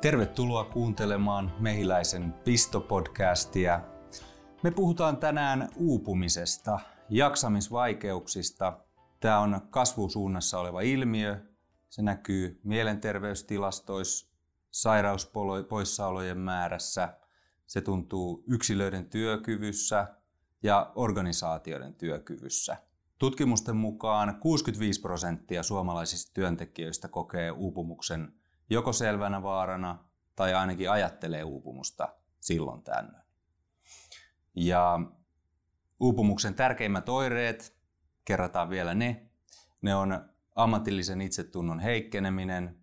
Tervetuloa kuuntelemaan Mehiläisen Pisto-podcastia. Me puhutaan tänään uupumisesta, jaksamisvaikeuksista. Tämä on kasvusuunnassa oleva ilmiö. Se näkyy mielenterveystilastoissa, sairauspoissaolojen määrässä. Se tuntuu yksilöiden työkyvyssä ja organisaatioiden työkyvyssä. Tutkimusten mukaan 65 prosenttia suomalaisista työntekijöistä kokee uupumuksen joko selvänä vaarana tai ainakin ajattelee uupumusta silloin tällöin. Ja uupumuksen tärkeimmät oireet, kerrataan vielä ne, ne on ammatillisen itsetunnon heikkeneminen,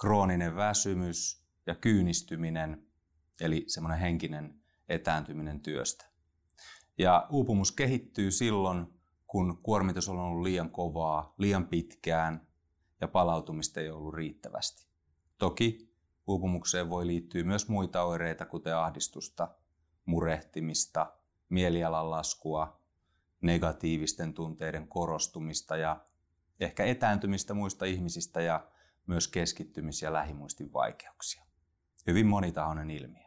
krooninen väsymys ja kyynistyminen, eli semmoinen henkinen etääntyminen työstä. Ja uupumus kehittyy silloin, kun kuormitus on ollut liian kovaa, liian pitkään ja palautumista ei ollut riittävästi. Toki uupumukseen voi liittyä myös muita oireita, kuten ahdistusta, murehtimista, mielialan laskua, negatiivisten tunteiden korostumista ja ehkä etääntymistä muista ihmisistä ja myös keskittymis- ja lähimuistin vaikeuksia. Hyvin monitahoinen ilmiö.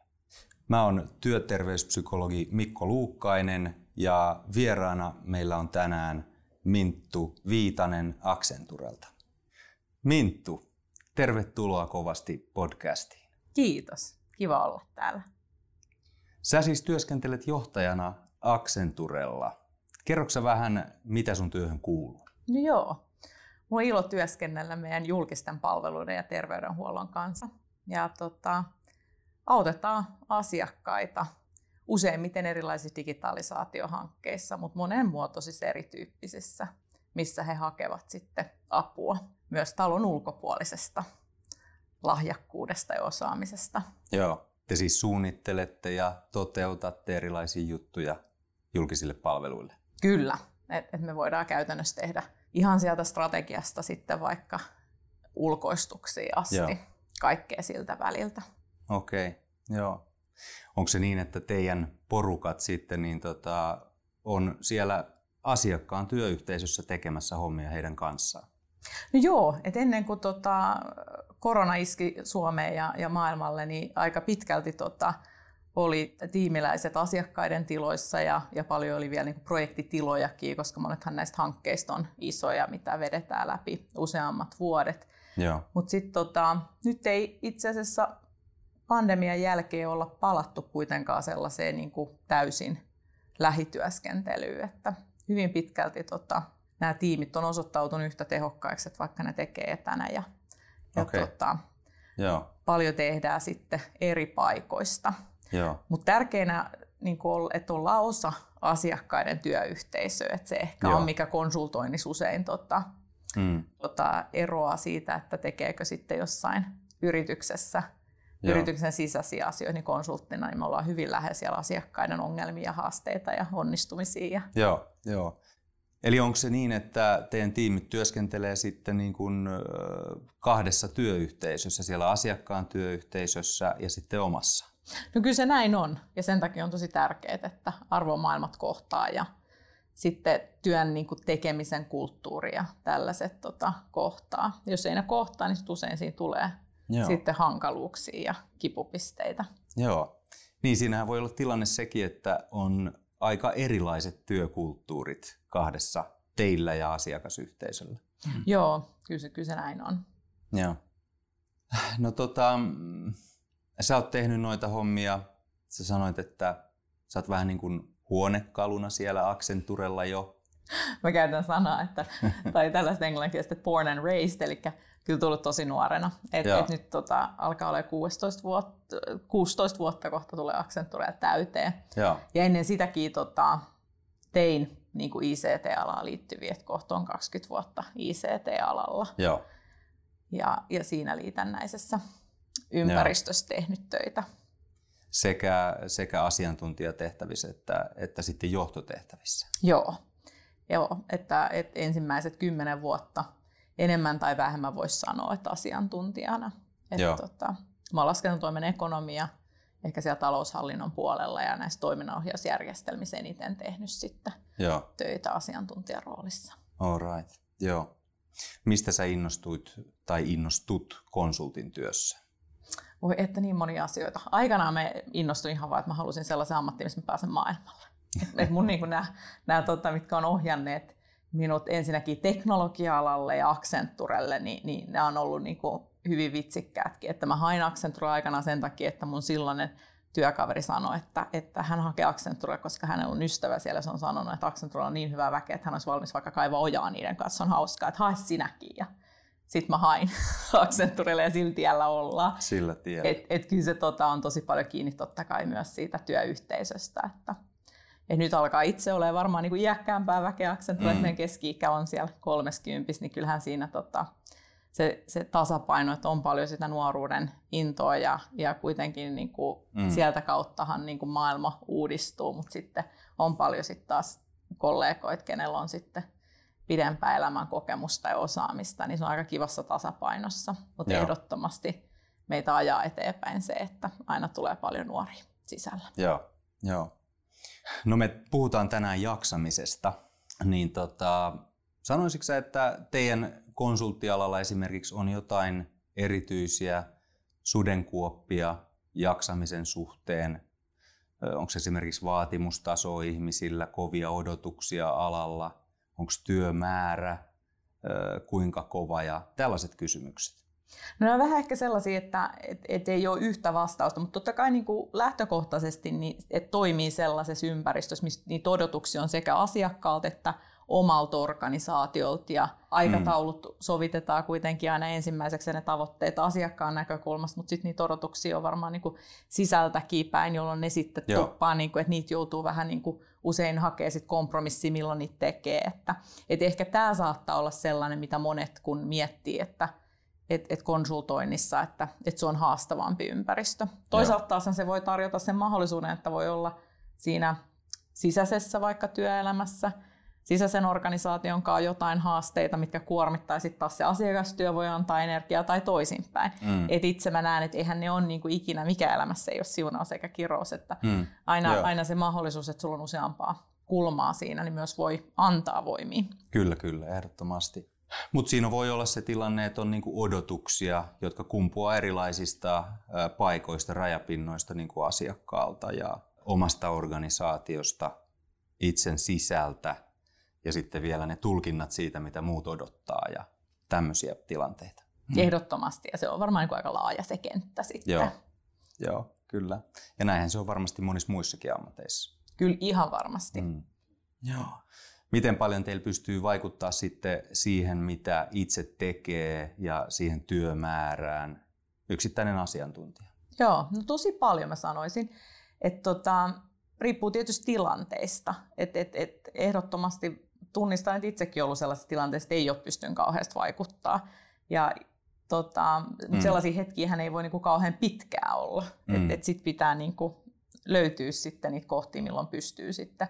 Mä oon työterveyspsykologi Mikko Luukkainen ja vieraana meillä on tänään Minttu Viitanen Accenturelta. Minttu, tervetuloa kovasti podcastiin. Kiitos, kiva olla täällä. Sä siis työskentelet johtajana Accenturella. Kerroksä vähän, mitä sun työhön kuuluu? No joo, mulla on ilo työskennellä meidän julkisten palveluiden ja terveydenhuollon kanssa. Ja tota, autetaan asiakkaita useimmiten erilaisissa digitalisaatiohankkeissa, mutta monenmuotoisissa erityyppisissä, missä he hakevat sitten apua myös talon ulkopuolisesta lahjakkuudesta ja osaamisesta. Joo, te siis suunnittelette ja toteutatte erilaisia juttuja julkisille palveluille. Kyllä, että et me voidaan käytännössä tehdä ihan sieltä strategiasta sitten vaikka ulkoistuksiin asti, Joo. kaikkea siltä väliltä. Okei, okay. joo. Onko se niin, että teidän porukat sitten niin tota, on siellä asiakkaan työyhteisössä tekemässä hommia heidän kanssaan? No joo, että ennen kuin tota, korona iski Suomeen ja, ja maailmalle, niin aika pitkälti tota, oli tiimiläiset asiakkaiden tiloissa ja, ja paljon oli vielä niin kuin projektitilojakin, koska monethan näistä hankkeista on isoja, mitä vedetään läpi useammat vuodet. Mutta sitten tota, nyt ei itse asiassa pandemian jälkeen olla palattu kuitenkaan sellaiseen niin kuin täysin lähityöskentelyyn, että hyvin pitkälti tota, nämä tiimit on osoittautunut yhtä tehokkaiksi, että vaikka ne tekee etänä ja, ja okay. tota, Joo. paljon tehdään sitten eri paikoista. Mutta tärkeänä, niin kun, että ollaan osa asiakkaiden työyhteisöä, että se ehkä Joo. on mikä konsultoinnissa usein tota, mm. tota, eroaa siitä, että tekeekö sitten jossain yrityksessä Joo. yrityksen sisäisiä asioita niin konsulttina, niin me ollaan hyvin lähellä siellä asiakkaiden ongelmia, haasteita ja onnistumisia. Joo, joo. Eli onko se niin, että teidän tiimit työskentelee sitten niin kuin kahdessa työyhteisössä, siellä asiakkaan työyhteisössä ja sitten omassa? No kyllä se näin on ja sen takia on tosi tärkeää, että arvomaailmat kohtaa ja sitten työn niin kuin tekemisen kulttuuri ja tällaiset tota, kohtaa. Jos ei ne kohtaa, niin usein siinä tulee Joo. sitten hankaluuksia ja kipupisteitä. Joo. Niin siinähän voi olla tilanne sekin, että on aika erilaiset työkulttuurit kahdessa teillä ja asiakasyhteisöllä. Mm. Joo, kyllä se, kyllä se näin on. Joo. No tota, sä oot tehnyt noita hommia. Sä sanoit, että sä oot vähän niin kuin huonekaluna siellä Accenturella jo. Mä käytän sanaa, että, tai tällaista englanninkielistä born and raised, eli kyllä tullut tosi nuorena. Et, et nyt tota, alkaa olla 16 vuotta, 16 vuotta kohta tulee Accenturea täyteen. Joo. Ja ennen sitäkin tota, tein niin kuin ICT-alaan liittyviä, että kohta on 20 vuotta ICT-alalla. Joo. Ja, ja siinä liitännäisessä ympäristössä Joo. tehnyt töitä. Sekä, sekä asiantuntijatehtävissä että, että sitten johtotehtävissä. Joo, Joo että, että ensimmäiset kymmenen vuotta enemmän tai vähemmän voisi sanoa, että asiantuntijana. Että tota, mä olen laskentotoimen ekonomia ehkä siellä taloushallinnon puolella ja näissä toiminnanohjausjärjestelmissä eniten tehnyt sitten Joo. töitä asiantuntijaroolissa. All right. Joo. Mistä sä innostuit tai innostut konsultin työssä? Voi että niin monia asioita. Aikanaan me innostuin ihan vaan, että mä halusin sellaisen ammattiin, missä mä pääsen maailmalle. Et, mun niin nämä, nämä tota, mitkä on ohjanneet minut ensinnäkin teknologia-alalle ja Accenturelle, niin, niin nämä on ollut niin kuin hyvin vitsikkäätkin. Että mä hain Accenture aikana sen takia, että mun silloinen työkaveri sanoi, että, että hän hakee Accenture, koska hänellä on ystävä siellä. Se on sanonut, että Accenture on niin hyvä väkeä, että hän olisi valmis vaikka kaivaa ojaa niiden kanssa. Se on hauskaa, että hae sinäkin. Ja sitten mä hain Accenturelle ja sillä tiellä ollaan. Sillä tiellä. Et, et kyllä se tota, on tosi paljon kiinni totta kai myös siitä työyhteisöstä. Että, et nyt alkaa itse olemaan varmaan niin kuin iäkkäämpää väkeä Accenture, mm. meidän keski-ikä on siellä 30, niin kyllähän siinä tota, se, se tasapaino, että on paljon sitä nuoruuden intoa ja, ja kuitenkin niin kuin mm. sieltä kauttahan niin kuin maailma uudistuu, mutta sitten on paljon sitten taas kollegoita, kenellä on sitten pidempää elämän kokemusta ja osaamista, niin se on aika kivassa tasapainossa. Mutta ehdottomasti meitä ajaa eteenpäin se, että aina tulee paljon nuoria sisällä. Joo, joo. No me puhutaan tänään jaksamisesta, niin tota, sanoisitko sä, että teidän konsulttialalla esimerkiksi on jotain erityisiä sudenkuoppia jaksamisen suhteen? Onko esimerkiksi vaatimustaso ihmisillä, kovia odotuksia alalla? Onko työmäärä kuinka kova ja tällaiset kysymykset? No ne on vähän ehkä sellaisia, että et, et ei ole yhtä vastausta, mutta totta kai niin kuin lähtökohtaisesti niin, et toimii sellaisessa ympäristössä, missä niitä odotuksia on sekä asiakkaalta että omalta organisaatiolta ja aikataulut mm. sovitetaan kuitenkin aina ensimmäiseksi ne tavoitteet asiakkaan näkökulmasta, mutta sitten niitä odotuksia on varmaan niin kuin sisältäkin päin, jolloin ne sitten Joo. tuppaa, niin kuin, että niitä joutuu vähän niin kuin usein hakee sit kompromissi, milloin niitä tekee. Että, et ehkä tämä saattaa olla sellainen, mitä monet kun miettii, että et, et konsultoinnissa, että et se on haastavampi ympäristö. Toisaalta taas se voi tarjota sen mahdollisuuden, että voi olla siinä sisäisessä vaikka työelämässä – sisäisen organisaation kanssa jotain haasteita, mitkä kuormittaa sitten taas se asiakastyö voi antaa energiaa tai toisinpäin. Mm. Et itse mä näen, että eihän ne ole niinku ikinä, mikä elämässä ei ole siunaus eikä kirous, että mm. aina, aina se mahdollisuus, että sulla on useampaa kulmaa siinä, niin myös voi antaa voimia. Kyllä, kyllä, ehdottomasti. Mutta siinä voi olla se tilanne, että on niinku odotuksia, jotka kumpuaa erilaisista paikoista, rajapinnoista niinku asiakkaalta ja omasta organisaatiosta, itsen sisältä – ja sitten vielä ne tulkinnat siitä, mitä muut odottaa ja tämmöisiä tilanteita. Hmm. Ehdottomasti, ja se on varmaan niin aika laaja se kenttä sitten. Joo, Joo kyllä. Ja näinhän se on varmasti monissa muissakin ammateissa. Kyllä ihan varmasti. Hmm. Joo. Miten paljon teillä pystyy vaikuttaa sitten siihen, mitä itse tekee ja siihen työmäärään yksittäinen asiantuntija? Joo, no tosi paljon mä sanoisin. Että tota, riippuu tietysti tilanteista. Et, et, et ehdottomasti tunnistan, että itsekin ollut sellaisessa tilanteessa, että ei ole pystynyt kauheasti vaikuttaa. Ja tota, mm. sellaisia hetkiä hän ei voi niinku kauhean pitkään olla. Mm. Että et sitten pitää niinku löytyä sitten niitä kohtia, milloin pystyy sitten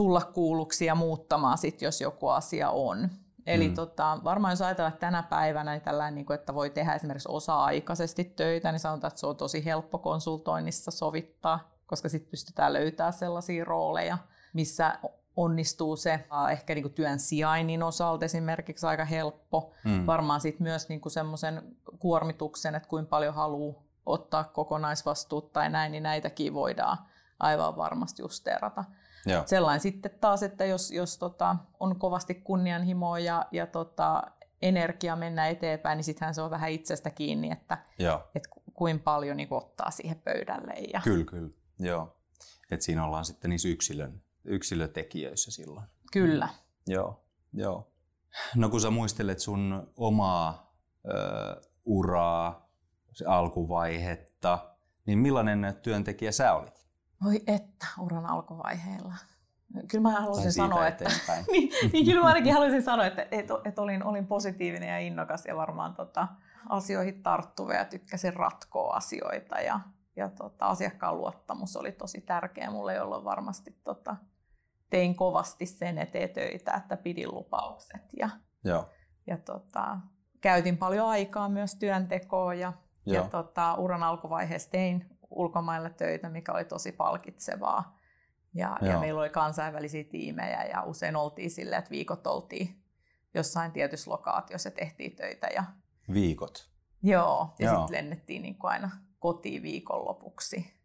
tulla kuulluksi ja muuttamaan sit, jos joku asia on. Eli mm. tota, varmaan jos ajatellaan että tänä päivänä, niin tällainen, niin kuin, että voi tehdä esimerkiksi osa-aikaisesti töitä, niin sanotaan, että se on tosi helppo konsultoinnissa sovittaa, koska sitten pystytään löytämään sellaisia rooleja, missä onnistuu se ehkä niin kuin työn sijainnin osalta esimerkiksi aika helppo. Mm. Varmaan sitten myös niin kuin semmoisen kuormituksen, että kuinka paljon haluaa ottaa kokonaisvastuut tai näin, niin näitäkin voidaan aivan varmasti justeerata. Joo. Sellainen sitten taas, että jos, jos tota, on kovasti kunnianhimoa ja, ja tota, energia mennä eteenpäin, niin sittenhän se on vähän itsestä kiinni, että, että kuinka paljon niin ottaa siihen pöydälle. Ja... Kyllä, kyllä. Joo. Et siinä ollaan sitten niissä yksilön yksilötekijöissä silloin. Kyllä. Joo, joo. No kun sä muistelet sun omaa ö, uraa, alkuvaihetta, niin millainen työntekijä sä olit? Voi että, uran alkuvaiheella. Kyllä mä haluaisin sanoa, että, niin, niin, kyllä mä ainakin haluaisin sanoa, että, että, että olin, olin positiivinen ja innokas ja varmaan tota, asioihin tarttuva ja tykkäsin ratkoa asioita ja, ja tota, asiakkaan luottamus oli tosi tärkeä mulle, jolloin varmasti tota, tein kovasti sen eteen töitä, että pidin lupaukset. Ja, Joo. ja tota, käytin paljon aikaa myös työntekoon ja, ja tota, uran alkuvaiheessa tein ulkomailla töitä, mikä oli tosi palkitsevaa. Ja, ja meillä oli kansainvälisiä tiimejä ja usein oltiin silleen, että viikot oltiin jossain tietyssä lokaatiossa ja tehtiin töitä. Ja... Viikot? Joo, ja sitten lennettiin niin kuin aina kotiin viikonlopuksi.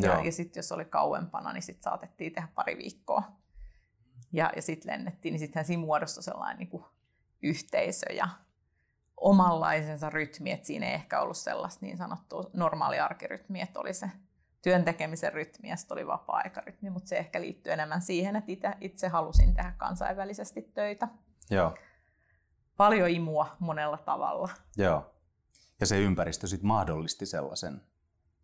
Ja, ja sitten jos oli kauempana, niin sitten saatettiin tehdä pari viikkoa. Ja, ja sitten lennettiin, niin sittenhän siinä muodostui sellainen niin kuin yhteisö ja omanlaisensa rytmi, että siinä ei ehkä ollut sellaista niin sanottua normaali arkirytmi, että oli se työn tekemisen rytmi ja sitten oli vapaa-aikarytmi, mutta se ehkä liittyy enemmän siihen, että itse, itse halusin tehdä kansainvälisesti töitä. Joo. Paljon imua monella tavalla. Joo. Ja se ympäristö sitten mahdollisti sellaisen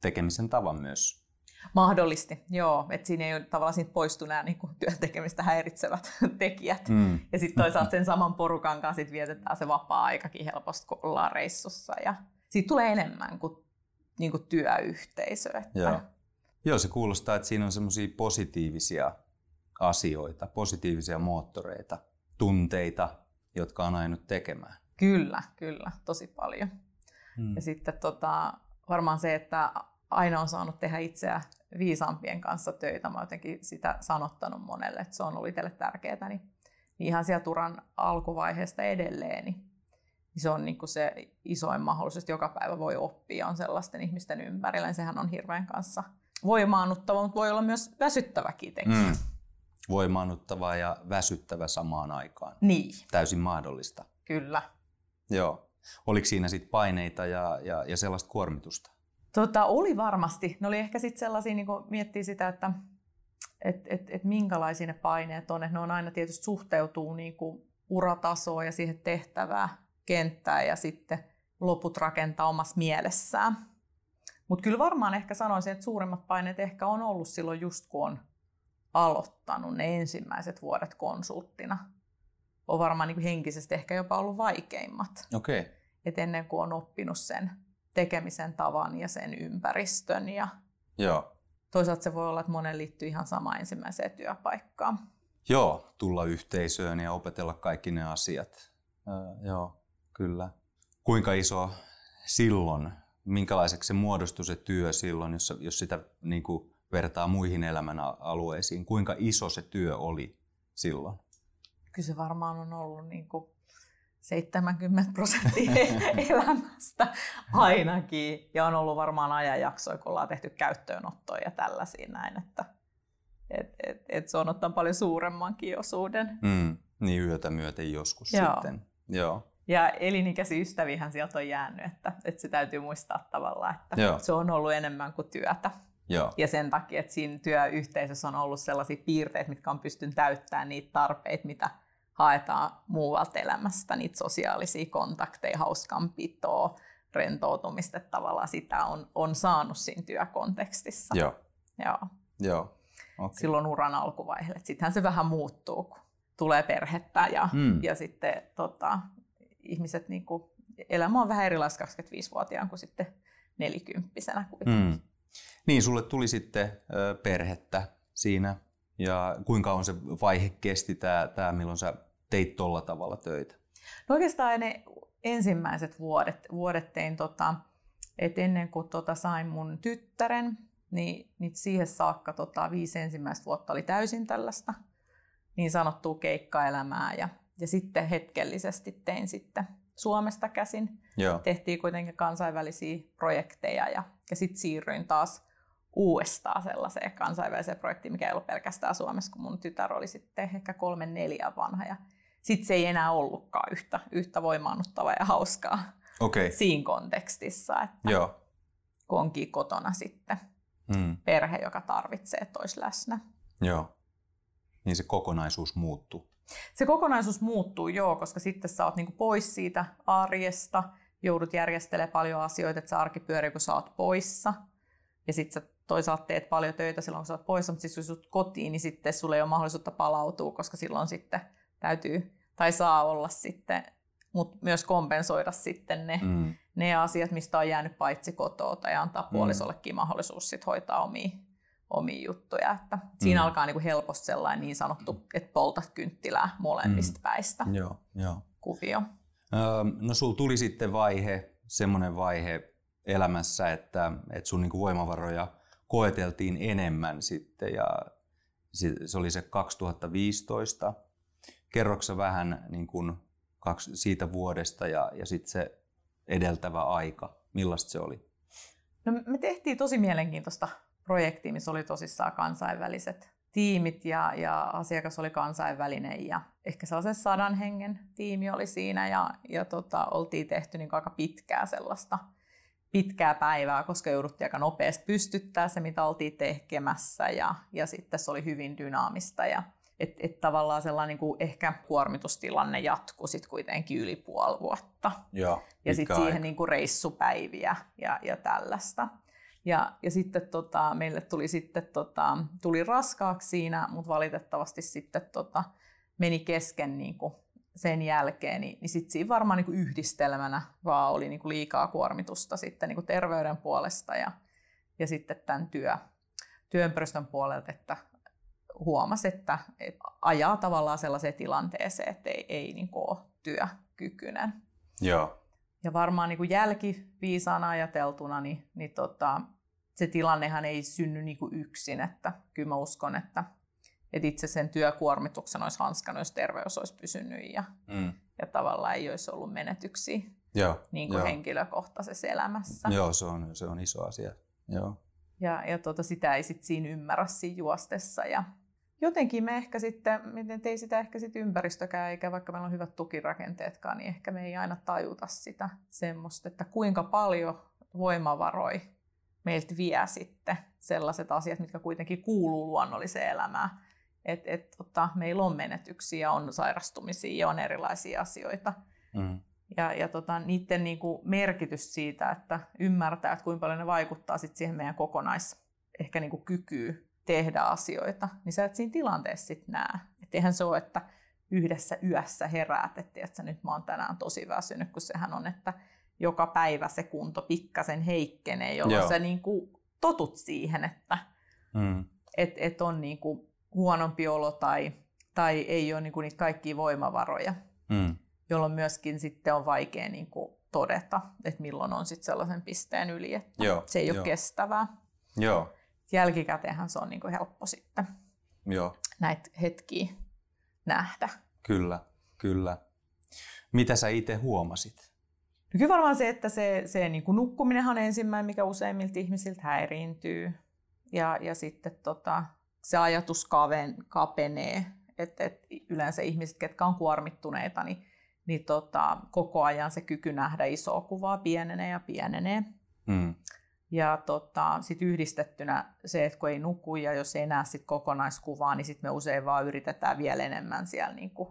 tekemisen tavan myös. Mahdollisti, joo. Että siinä ei ole tavallaan siitä poistu nämä niin kuin työn tekemistä häiritsevät tekijät. Mm. Ja sitten toisaalta sen saman porukan kanssa sit vietetään se vapaa-aikakin helposti, kun ollaan reissussa. Ja siitä tulee enemmän kuin, niin kuin työyhteisö. Että... Joo. joo, se kuulostaa, että siinä on semmoisia positiivisia asioita, positiivisia moottoreita, tunteita, jotka on ainut tekemään. Kyllä, kyllä, tosi paljon. Hmm. Ja sitten tota, varmaan se, että aina on saanut tehdä itseä viisaampien kanssa töitä. Mä jotenkin sitä sanottanut monelle, että se on ollut itselle tärkeää. Niin, niin ihan sieltä uran alkuvaiheesta edelleen, niin, niin se on niin se isoin mahdollisuus, että joka päivä voi oppia on sellaisten ihmisten ympärillä. Niin sehän on hirveän kanssa voimaannuttava, mutta voi olla myös väsyttäväkin tekijä. Mm. Voimaannuttava ja väsyttävä samaan aikaan. Niin. Täysin mahdollista. Kyllä. Joo. Oliko siinä sitten paineita ja, ja, ja sellaista kuormitusta? Tota, oli varmasti. Ne oli ehkä sitten sellaisia, niin miettii sitä, että et, et, et minkälaisia ne paineet on. Et ne on aina tietysti suhteutuu niin kuin uratasoon ja siihen tehtävää kenttää ja sitten loput rakentaa omassa mielessään. Mutta kyllä varmaan ehkä sanoisin, että suurimmat paineet ehkä on ollut silloin just kun on aloittanut ne ensimmäiset vuodet konsulttina. On varmaan niin henkisesti ehkä jopa ollut vaikeimmat. Okay. Et ennen kuin on oppinut sen tekemisen tavan ja sen ympäristön. Ja Joo. Toisaalta se voi olla, että monen liittyy ihan sama ensimmäiseen työpaikkaan. Joo, tulla yhteisöön ja opetella kaikki ne asiat. Öö, joo, kyllä. Kuinka iso silloin, minkälaiseksi se muodostui se työ silloin, jos, jos sitä niin kuin vertaa muihin elämän alueisiin, kuinka iso se työ oli silloin? Kyllä se varmaan on ollut niin kuin 70 prosenttia elämästä ainakin. Ja on ollut varmaan ajanjaksoja, kun ollaan tehty käyttöönottoja ja tällaisia näin, että et, et, et se on ottanut paljon suuremmankin osuuden. Mm, niin yötä myöten joskus Joo. sitten. Joo. Ja elinikäisiä ystäviähän sieltä on jäänyt, että, että se täytyy muistaa tavallaan, että Joo. se on ollut enemmän kuin työtä. Joo. Ja sen takia, että siinä työyhteisössä on ollut sellaisia piirteitä, mitkä on pystynyt täyttämään niitä tarpeita, mitä haetaan muualta elämästä, niitä sosiaalisia kontakteja, hauskanpitoa, rentoutumista, että tavallaan sitä on, on saanut siinä työkontekstissa. Joo. Joo. Joo. Okay. Silloin uran alkuvaiheelle. Sittenhän se vähän muuttuu, kun tulee perhettä ja, mm. ja sitten tota, ihmiset, niin kuin, elämä on vähän erilaista 25-vuotiaan kuin sitten nelikymppisenä kuitenkin. Mm. Niin, sulle tuli sitten perhettä siinä ja kuinka on se vaihe kesti tämä, tämä milloin sä teit tuolla tavalla töitä? No oikeastaan ne ensimmäiset vuodet, vuodet tein, tota, että ennen kuin tota, sain mun tyttären, niin, niin siihen saakka tota, viisi ensimmäistä vuotta oli täysin tällaista niin sanottua keikkaelämää ja, ja sitten hetkellisesti tein sitten Suomesta käsin. Joo. Tehtiin kuitenkin kansainvälisiä projekteja ja, ja sitten siirryin taas uudestaan sellaiseen kansainväliseen projektiin, mikä ei ollut pelkästään Suomessa, kun mun tytär oli sitten ehkä kolme neljä vanha. Ja sitten se ei enää ollutkaan yhtä, yhtä voimaannuttavaa ja hauskaa okay. siinä kontekstissa, että Joo. kun onkin kotona sitten mm. perhe, joka tarvitsee, että olisi läsnä. Joo. Niin se kokonaisuus muuttuu. Se kokonaisuus muuttuu, joo, koska sitten sä oot niinku pois siitä arjesta, joudut järjestelemään paljon asioita, että se arki pyörii, kun sä oot poissa. Ja sitten sä toisaalta teet paljon töitä silloin, kun sä oot poissa, mutta sitten jos kotiin, niin sitten sulle ei ole mahdollisuutta palautua, koska silloin sitten täytyy tai saa olla sitten, mutta myös kompensoida sitten ne, mm. ne asiat, mistä on jäänyt paitsi kotoa tai antaa mm. puolisollekin mahdollisuus sit hoitaa omia, omia juttuja. Että siinä mm. alkaa niinku helposti sellainen niin sanottu, että poltat kynttilää molemmista mm. päistä joo, joo. kuvio. Öö, no sul tuli sitten vaihe, semmoinen vaihe elämässä, että, että sun niinku voimavaroja koeteltiin enemmän sitten ja se oli se 2015. Kerroksä vähän niin kuin siitä vuodesta ja, ja sitten se edeltävä aika, millaista se oli? No, me tehtiin tosi mielenkiintoista projektia, missä oli tosissaan kansainväliset tiimit ja, ja asiakas oli kansainvälinen ja ehkä sellaisen sadan hengen tiimi oli siinä ja, ja tota, oltiin tehty niin aika pitkää sellaista pitkää päivää, koska jouduttiin aika nopeasti pystyttää se, mitä oltiin tekemässä ja, ja sitten se oli hyvin dynaamista ja että et tavallaan sellainen niin kuin ehkä kuormitustilanne jatkui sitten kuitenkin yli puoli vuotta. Joo, ja sitten siihen niin kuin reissupäiviä ja, ja tällaista. Ja, ja sitten tota, meille tuli sitten tota, tuli raskaaksi siinä, mutta valitettavasti sitten tota, meni kesken niin kuin sen jälkeen, niin, niin sitten siinä varmaan niin kuin yhdistelmänä vaan oli niin kuin liikaa kuormitusta sitten niin kuin terveyden puolesta ja, ja sitten tämän työ, työympäristön puolelta, että huomasi, että, että ajaa tavallaan sellaiseen tilanteeseen, että ei, ei niin kuin ole työkykyinen. Joo. Ja varmaan niin kuin jälkiviisaana ajateltuna, niin, niin tota, se tilannehan ei synny niin kuin yksin. Että kyllä mä uskon, että, että itse sen työkuormituksen olisi hanskannut, jos terveys olisi pysynyt ja, mm. ja tavallaan ei olisi ollut menetyksiä Joo, niin kuin jo. henkilökohtaisessa elämässä. Joo, se on, se on iso asia. Joo. Ja, ja tota, sitä ei sit siinä ymmärrä siinä juostessa. Ja jotenkin me ehkä sitten, miten ei sitä ehkä sitten ympäristökään, eikä vaikka meillä on hyvät tukirakenteetkaan, niin ehkä me ei aina tajuta sitä semmoista, että kuinka paljon voimavaroja meiltä vie sitten sellaiset asiat, mitkä kuitenkin kuuluu luonnolliseen elämään. Et, et, tota, meillä on menetyksiä, on sairastumisia ja on erilaisia asioita. Mm. Ja, ja tota, niiden niinku merkitys siitä, että ymmärtää, että kuinka paljon ne vaikuttaa sit siihen meidän kokonais ehkä niinku kykyyn tehdä asioita, niin sä et siinä tilanteessa sit näe. Et eihän se ole, että yhdessä yössä heräät, että, että nyt mä oon tänään tosi väsynyt, kun sehän on, että joka päivä se kunto pikkasen heikkenee, jolloin Joo. sä niin kuin totut siihen, että mm. et, et on niin kuin huonompi olo tai, tai ei ole niin kuin niitä kaikkia voimavaroja, mm. jolloin myöskin sitten on vaikea niin kuin todeta, että milloin on sitten sellaisen pisteen yli, että Joo. se ei ole kestävää. Joo. Jälkikäteenhän se on niin kuin helppo sitten Joo. näitä hetkiä nähdä. Kyllä, kyllä. Mitä sä itse huomasit? No kyllä varmaan se, että se, se niin kuin nukkuminenhan on ensimmäinen, mikä useimmilta ihmisiltä häiriintyy. Ja, ja sitten tota, se ajatus kaven, kapenee, että, että yleensä ihmiset, ketkä on kuormittuneita, niin, niin tota, koko ajan se kyky nähdä isoa kuvaa pienenee ja pienenee. Mm. Ja tota, sitten yhdistettynä se, että kun ei nuku ja jos ei näe sit kokonaiskuvaa, niin sitten me usein vaan yritetään vielä enemmän siellä niin kuin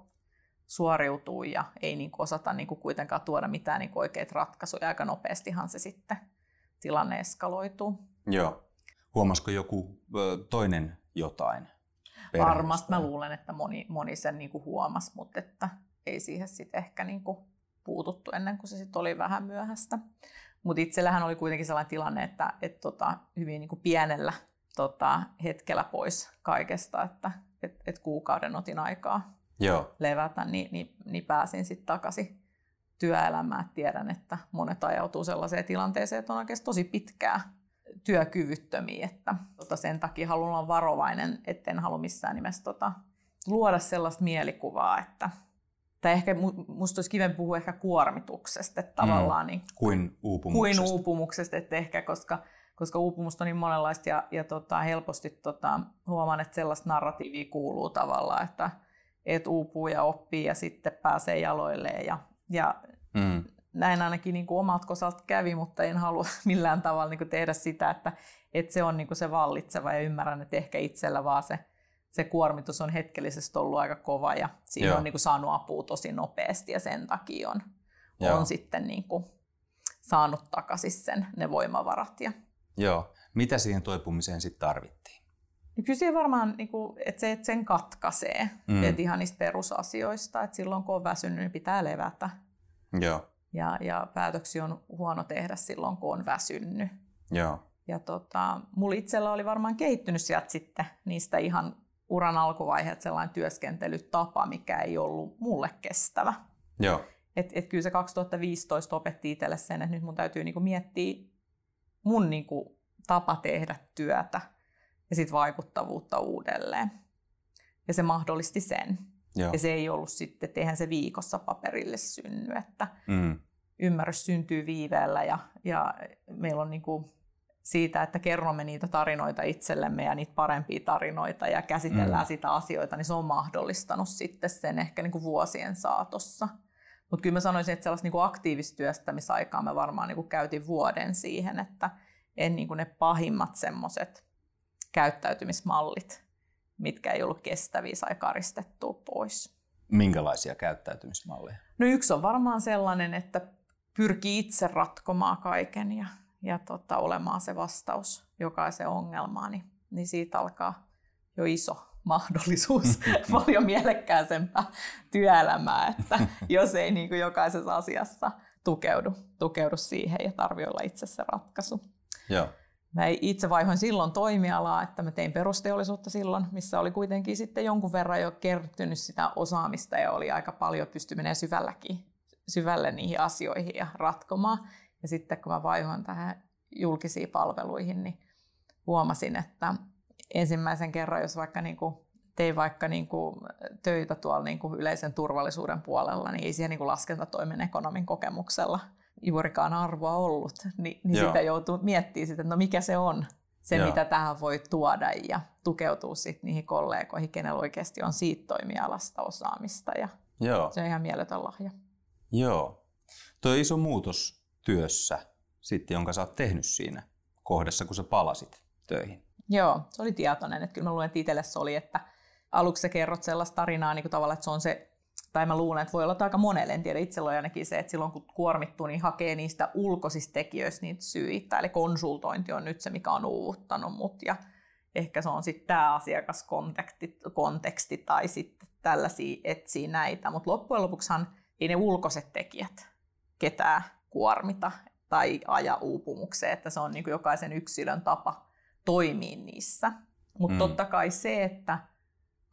suoriutuu ja ei niin kuin osata niin kuin kuitenkaan tuoda mitään niin kuin oikeita ratkaisuja. Aika nopeastihan se sitten tilanne eskaloituu. Joo. Huomasiko joku toinen jotain? Varmasti mä luulen, että moni, moni sen niin kuin huomasi, mutta että ei siihen sitten ehkä niin kuin puututtu ennen kuin se sitten oli vähän myöhäistä. Mutta itsellähän oli kuitenkin sellainen tilanne, että et tota, hyvin niin kuin pienellä tota, hetkellä pois kaikesta, että et, et kuukauden otin aikaa Joo. levätä, niin, niin, niin pääsin sitten takaisin työelämään. Tiedän, että monet ajautuu sellaiseen tilanteeseen, että on oikeasti tosi pitkää työkyvyttömiä, että tota, sen takia haluan olla varovainen, etten halua missään nimessä tota, luoda sellaista mielikuvaa, että tai ehkä musta olisi kiven puhua ehkä kuormituksesta, että tavallaan mm. niin, kuin uupumuksesta. Kuin uupumuksesta, että ehkä koska, koska uupumusta on niin monenlaista ja, ja tota, helposti tota, huomaan, että sellaista narratiivia kuuluu tavallaan, että et uupuu ja oppii ja sitten pääsee jaloilleen. Ja, ja mm. näin ainakin niin kuin omalta kosalta kävi, mutta en halua millään tavalla niin kuin tehdä sitä, että, että se on niin kuin se vallitseva ja ymmärrän, että ehkä itsellä vaan se, se kuormitus on hetkellisesti ollut aika kova ja siinä Joo. on niin kuin saanut apua tosi nopeasti ja sen takia on, on sitten niin kuin saanut takaisin sen, ne voimavarat. Ja... Joo. Mitä siihen toipumiseen sitten tarvittiin? Niin kyllä siihen varmaan, niin kuin, että se että sen katkaisee, mm. että ihan niistä perusasioista, että silloin kun on väsynyt, niin pitää levätä. Joo. Ja, ja päätöksiä on huono tehdä silloin, kun on väsynyt. Joo. Ja tota, mulla itsellä oli varmaan kehittynyt sieltä sitten niistä ihan uran alkuvaiheet sellainen työskentelytapa, mikä ei ollut mulle kestävä. Joo. Et, et kyllä se 2015 opetti itselle sen, että nyt mun täytyy niinku miettiä mun niinku tapa tehdä työtä ja sitten vaikuttavuutta uudelleen. Ja se mahdollisti sen. Joo. Ja se ei ollut sitten, että eihän se viikossa paperille synny, että mm. ymmärrys syntyy viiveellä ja, ja meillä on niin kuin siitä, että kerromme niitä tarinoita itsellemme ja niitä parempia tarinoita ja käsitellään mm. sitä asioita, niin se on mahdollistanut sitten sen ehkä niin kuin vuosien saatossa. Mutta kyllä mä sanoisin, että sellaista niin aktiivista työstämisaikaa me varmaan niin kuin käytin vuoden siihen, että en niin kuin ne pahimmat semmoiset käyttäytymismallit, mitkä ei ollut kestäviä, sai karistettua pois. Minkälaisia käyttäytymismalleja? No yksi on varmaan sellainen, että pyrkii itse ratkomaan kaiken ja, ja tota, olemaan se vastaus jokaiseen ongelmaan, niin, niin siitä alkaa jo iso mahdollisuus paljon mielekkääsempää työelämää, että jos ei niin kuin jokaisessa asiassa tukeudu, tukeudu siihen ja tarvitse olla itse se ratkaisu. Joo. Mä itse vaihoin silloin toimialaa, että mä tein perusteollisuutta silloin, missä oli kuitenkin sitten jonkun verran jo kertynyt sitä osaamista ja oli aika paljon pystyminen syvälläkin, syvälle niihin asioihin ja ratkomaan. Ja sitten kun mä vaihoin tähän julkisiin palveluihin, niin huomasin, että ensimmäisen kerran, jos vaikka niin kuin tein vaikka niin kuin töitä tuolla niin kuin yleisen turvallisuuden puolella, niin ei siihen niin kuin laskentatoimen ekonomin kokemuksella juurikaan arvoa ollut, niin, niin sitä joutuu miettimään, että no mikä se on, se Joo. mitä tähän voi tuoda ja tukeutuu sitten niihin kollegoihin, kenellä oikeasti on siitä toimialasta osaamista ja Joo. se on ihan mieletön lahja. Joo. Tuo iso muutos työssä, sitten, jonka sä oot tehnyt siinä kohdassa, kun sä palasit töihin. Joo, se oli tietoinen. Että kyllä mä luulen, että itselle se oli, että aluksi sä kerrot sellaista tarinaa niin kuin tavallaan, että se on se tai mä luulen, että voi olla aika monelle, en tiedä, itsellä on ainakin se, että silloin kun kuormittuu, niin hakee niistä ulkoisista tekijöistä niitä syitä, eli konsultointi on nyt se, mikä on uuvuttanut mut, ja ehkä se on sitten tämä asiakaskonteksti konteksti, tai sitten tällaisia etsii näitä, mutta loppujen lopuksihan ei ne ulkoiset tekijät ketään kuormita tai aja uupumukseen, että se on niin kuin jokaisen yksilön tapa toimia niissä. Mutta mm. totta kai se, että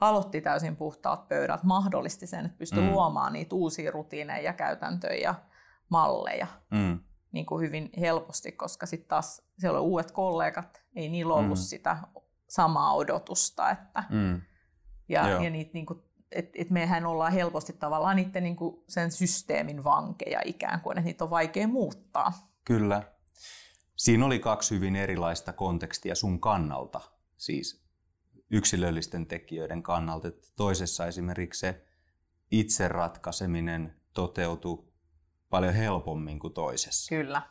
aloitti täysin puhtaat pöydät, mahdollisti sen, että pystyi mm. luomaan niitä uusia rutiineja, käytäntöjä ja malleja mm. niin kuin hyvin helposti, koska sitten taas siellä on uudet kollegat, ei niillä ollut mm. sitä samaa odotusta. Että, mm. Ja, ja niitä, niin kuin, et, et mehän ollaan helposti tavallaan niiden, niin kuin sen systeemin vankeja ikään kuin, että niitä on vaikea muuttaa. Kyllä. Siinä oli kaksi hyvin erilaista kontekstia sun kannalta. Siis yksilöllisten tekijöiden kannalta. Että toisessa esimerkiksi se itse ratkaiseminen toteutui paljon helpommin kuin toisessa. Kyllä.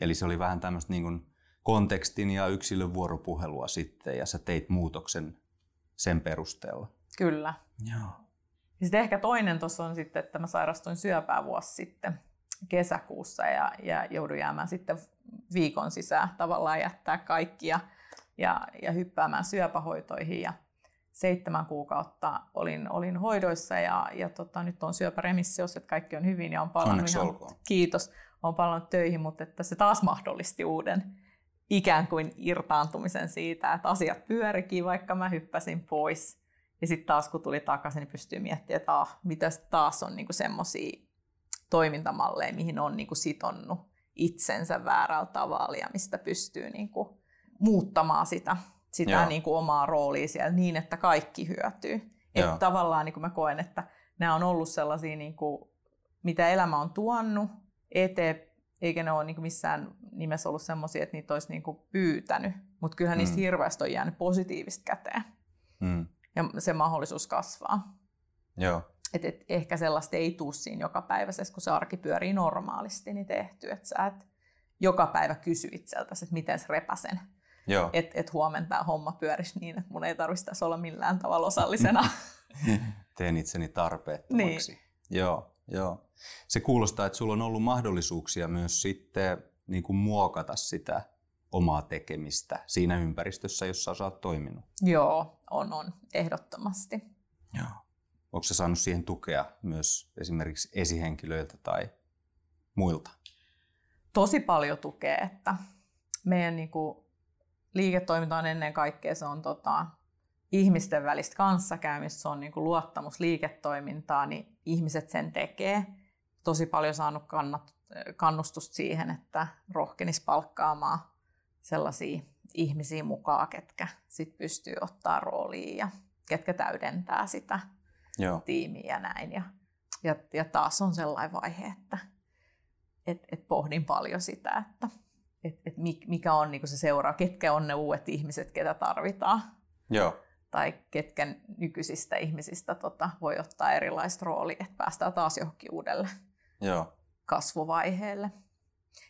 Eli se oli vähän tämmöistä niin kuin kontekstin ja yksilön vuoropuhelua sitten ja sä teit muutoksen sen perusteella. Kyllä. Joo. Ja sitten ehkä toinen tuossa on sitten, että mä sairastuin syöpää vuosi sitten kesäkuussa ja, ja joudun jäämään sitten viikon sisään tavallaan jättää kaikki. Ja ja, hyppäämään syöpähoitoihin. Ja seitsemän kuukautta olin, olin hoidoissa ja, ja tota, nyt on syöpäremissiossa, että kaikki on hyvin ja on palannut ihan, kiitos, on palannut töihin, mutta että se taas mahdollisti uuden ikään kuin irtaantumisen siitä, että asiat pyörikin, vaikka mä hyppäsin pois. Ja sitten taas kun tuli takaisin, niin pystyy miettimään, että ah, mitä taas on niinku semmoisia toimintamalleja, mihin on niinku sitonnut itsensä väärällä tavalla ja mistä pystyy niinku muuttamaan sitä, sitä niin kuin omaa roolia siellä niin, että kaikki hyötyy. Että tavallaan niin kuin mä koen, että nämä on ollut sellaisia, niin kuin, mitä elämä on tuonut eteen, eikä ne ole niin kuin missään nimessä ollut sellaisia, että niitä olisi niin kuin pyytänyt. Mutta kyllähän mm. niistä hirveästi on jäänyt positiivista käteen. Mm. Ja se mahdollisuus kasvaa. Joo. Et, et ehkä sellaista ei tule siinä joka päivä, kun se arki pyörii normaalisti, niin tehty. Että sä et joka päivä kysy itseltäsi, että miten repäsen että et huomenna tämä homma pyörisi niin, että mun ei tarvitsisi olla millään tavalla osallisena. Teen itseni tarpeettomaksi. Niin. Joo, joo. Se kuulostaa, että sulla on ollut mahdollisuuksia myös sitten niin kuin muokata sitä omaa tekemistä siinä ympäristössä, jossa sä oot toiminut. Joo, on, on, ehdottomasti. Joo. Onko se saanut siihen tukea myös esimerkiksi esihenkilöiltä tai muilta? Tosi paljon tukea, että meidän niin kuin liiketoiminta on ennen kaikkea se on tota, ihmisten välistä kanssakäymistä, se on niin kuin luottamus liiketoimintaa, niin ihmiset sen tekee. Tosi paljon saanut kannat, kannustusta siihen, että rohkenis palkkaamaan sellaisia ihmisiä mukaan, ketkä sit pystyy ottaa rooliin ja ketkä täydentää sitä Joo. tiimiä ja näin. Ja, ja, ja taas on sellainen vaihe, että et, et pohdin paljon sitä, että että et mikä on niin se seuraa, ketkä on ne uudet ihmiset, ketä tarvitaan. Joo. Tai ketkä nykyisistä ihmisistä tota, voi ottaa erilaista roolia, että päästään taas johonkin uudelle Joo. kasvuvaiheelle.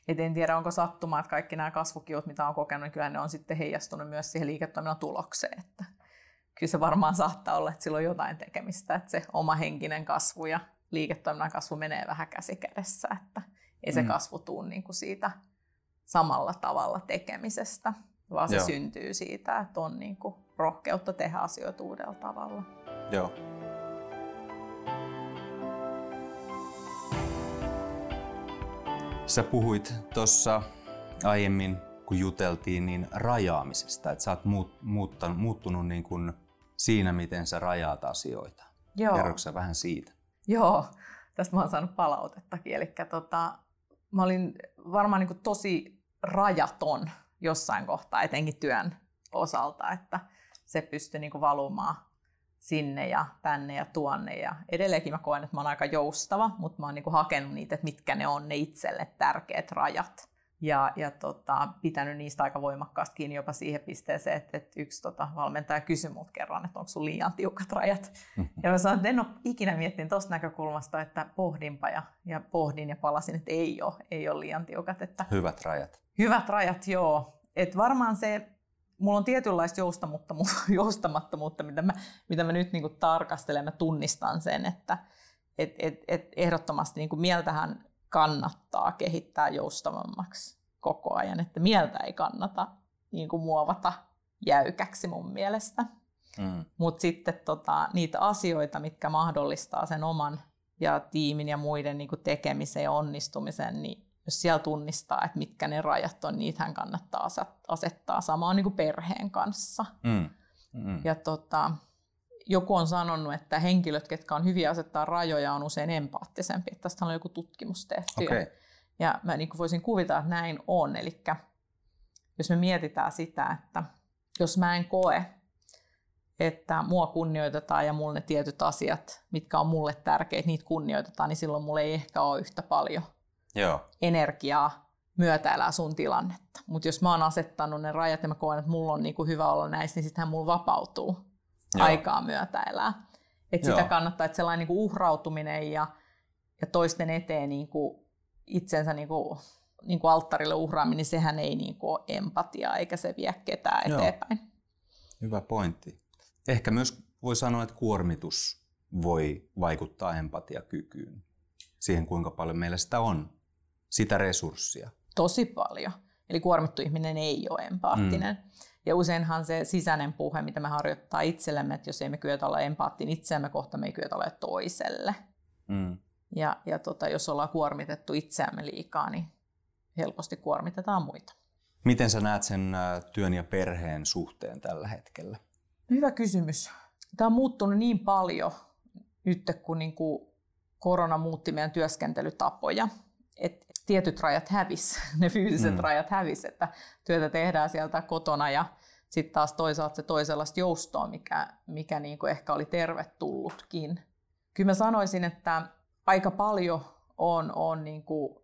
Et en tiedä, onko sattumaa, että kaikki nämä kasvukiut, mitä on kokenut, niin kyllä ne on sitten heijastunut myös siihen liiketoiminnan tulokseen. Että kyllä se varmaan saattaa olla, että sillä on jotain tekemistä, että se oma henkinen kasvu ja liiketoiminnan kasvu menee vähän käsi kädessä, että ei se mm. kasvu tule niin kuin siitä samalla tavalla tekemisestä, vaan se Joo. syntyy siitä, että on niin kuin rohkeutta tehdä asioita uudella tavalla. Joo. Sä puhuit tuossa aiemmin, kun juteltiin, niin rajaamisesta, että sä oot muut, muuttanut, muuttunut niin kuin siinä, miten sä rajaat asioita. Joo. Kerroksä vähän siitä? Joo, tästä mä oon saanut palautettakin. Eli tota, mä olin varmaan niin kuin tosi rajaton jossain kohtaa, etenkin työn osalta, että se pystyi niin kuin valumaan sinne ja tänne ja tuonne. Ja edelleenkin mä koen, että mä oon aika joustava, mutta mä oon niin kuin hakenut niitä, että mitkä ne on ne itselle tärkeät rajat ja, ja tota, pitänyt niistä aika voimakkaasti kiinni jopa siihen pisteeseen, että, että yksi tota, valmentaja kysyi mut kerran, että onko sun liian tiukat rajat. Ja mä sanoin, että en ole ikinä miettinyt tuosta näkökulmasta, että pohdinpa ja, ja pohdin ja palasin, että ei ole, ei ole liian tiukat. Että hyvät rajat. Hyvät rajat, joo. Et varmaan se, mulla on tietynlaista joustamattomuutta, mitä mä, mitä mä nyt niin tarkastelen, mä tunnistan sen, että et, et, et ehdottomasti niin mieltähän kannattaa kehittää joustavammaksi koko ajan, että mieltä ei kannata niin kuin muovata jäykäksi mun mielestä. Mm. Mutta sitten tota, niitä asioita, mitkä mahdollistaa sen oman ja tiimin ja muiden niin kuin tekemisen ja onnistumisen, niin jos siellä tunnistaa, että mitkä ne rajat on, niitähän kannattaa asettaa samaan niin kuin perheen kanssa. Mm. Mm. Ja tota, joku on sanonut, että henkilöt, ketkä on hyviä asettaa rajoja, on usein empaattisempi. Tästä on joku tutkimus tehty. Okay. Ja mä niin voisin kuvitella, että näin on. Eli jos me mietitään sitä, että jos mä en koe, että mua kunnioitetaan ja mulle ne tietyt asiat, mitkä on mulle tärkeitä, niitä kunnioitetaan, niin silloin mulla ei ehkä ole yhtä paljon Joo. energiaa myötäilää sun tilannetta. Mutta jos mä oon asettanut ne rajat ja mä koen, että mulla on niinku hyvä olla näissä, niin sittenhän mulla vapautuu Joo. aikaa myötäilää. Että sitä kannattaa, että sellainen niinku uhrautuminen ja, ja toisten eteen niinku itsensä niinku, niinku alttarille uhraaminen, niin sehän ei niinku ole empatiaa eikä se vie ketään Joo. eteenpäin. Hyvä pointti. Ehkä myös voi sanoa, että kuormitus voi vaikuttaa empatiakykyyn. Siihen, kuinka paljon meillä sitä on, sitä resurssia. Tosi paljon. Eli kuormittu ihminen ei ole empaattinen. Mm. Ja useinhan se sisäinen puhe, mitä me harjoittaa itsellemme, että jos ei me kyetä olla empaattin itseämme kohta, me ei kyetä olla toiselle. Mm. Ja, ja tota, jos ollaan kuormitettu itseämme liikaa, niin helposti kuormitetaan muita. Miten sä näet sen työn ja perheen suhteen tällä hetkellä? Hyvä kysymys. Tämä on muuttunut niin paljon nyt, kun niin kuin korona muutti meidän työskentelytapoja. Et tietyt rajat hävis, ne fyysiset mm. rajat hävis, että työtä tehdään sieltä kotona ja sitten taas toisaalta se toisenlaista joustoa, mikä, mikä niin kuin ehkä oli tervetullutkin. Kyllä mä sanoisin, että aika paljon on, on niin kuin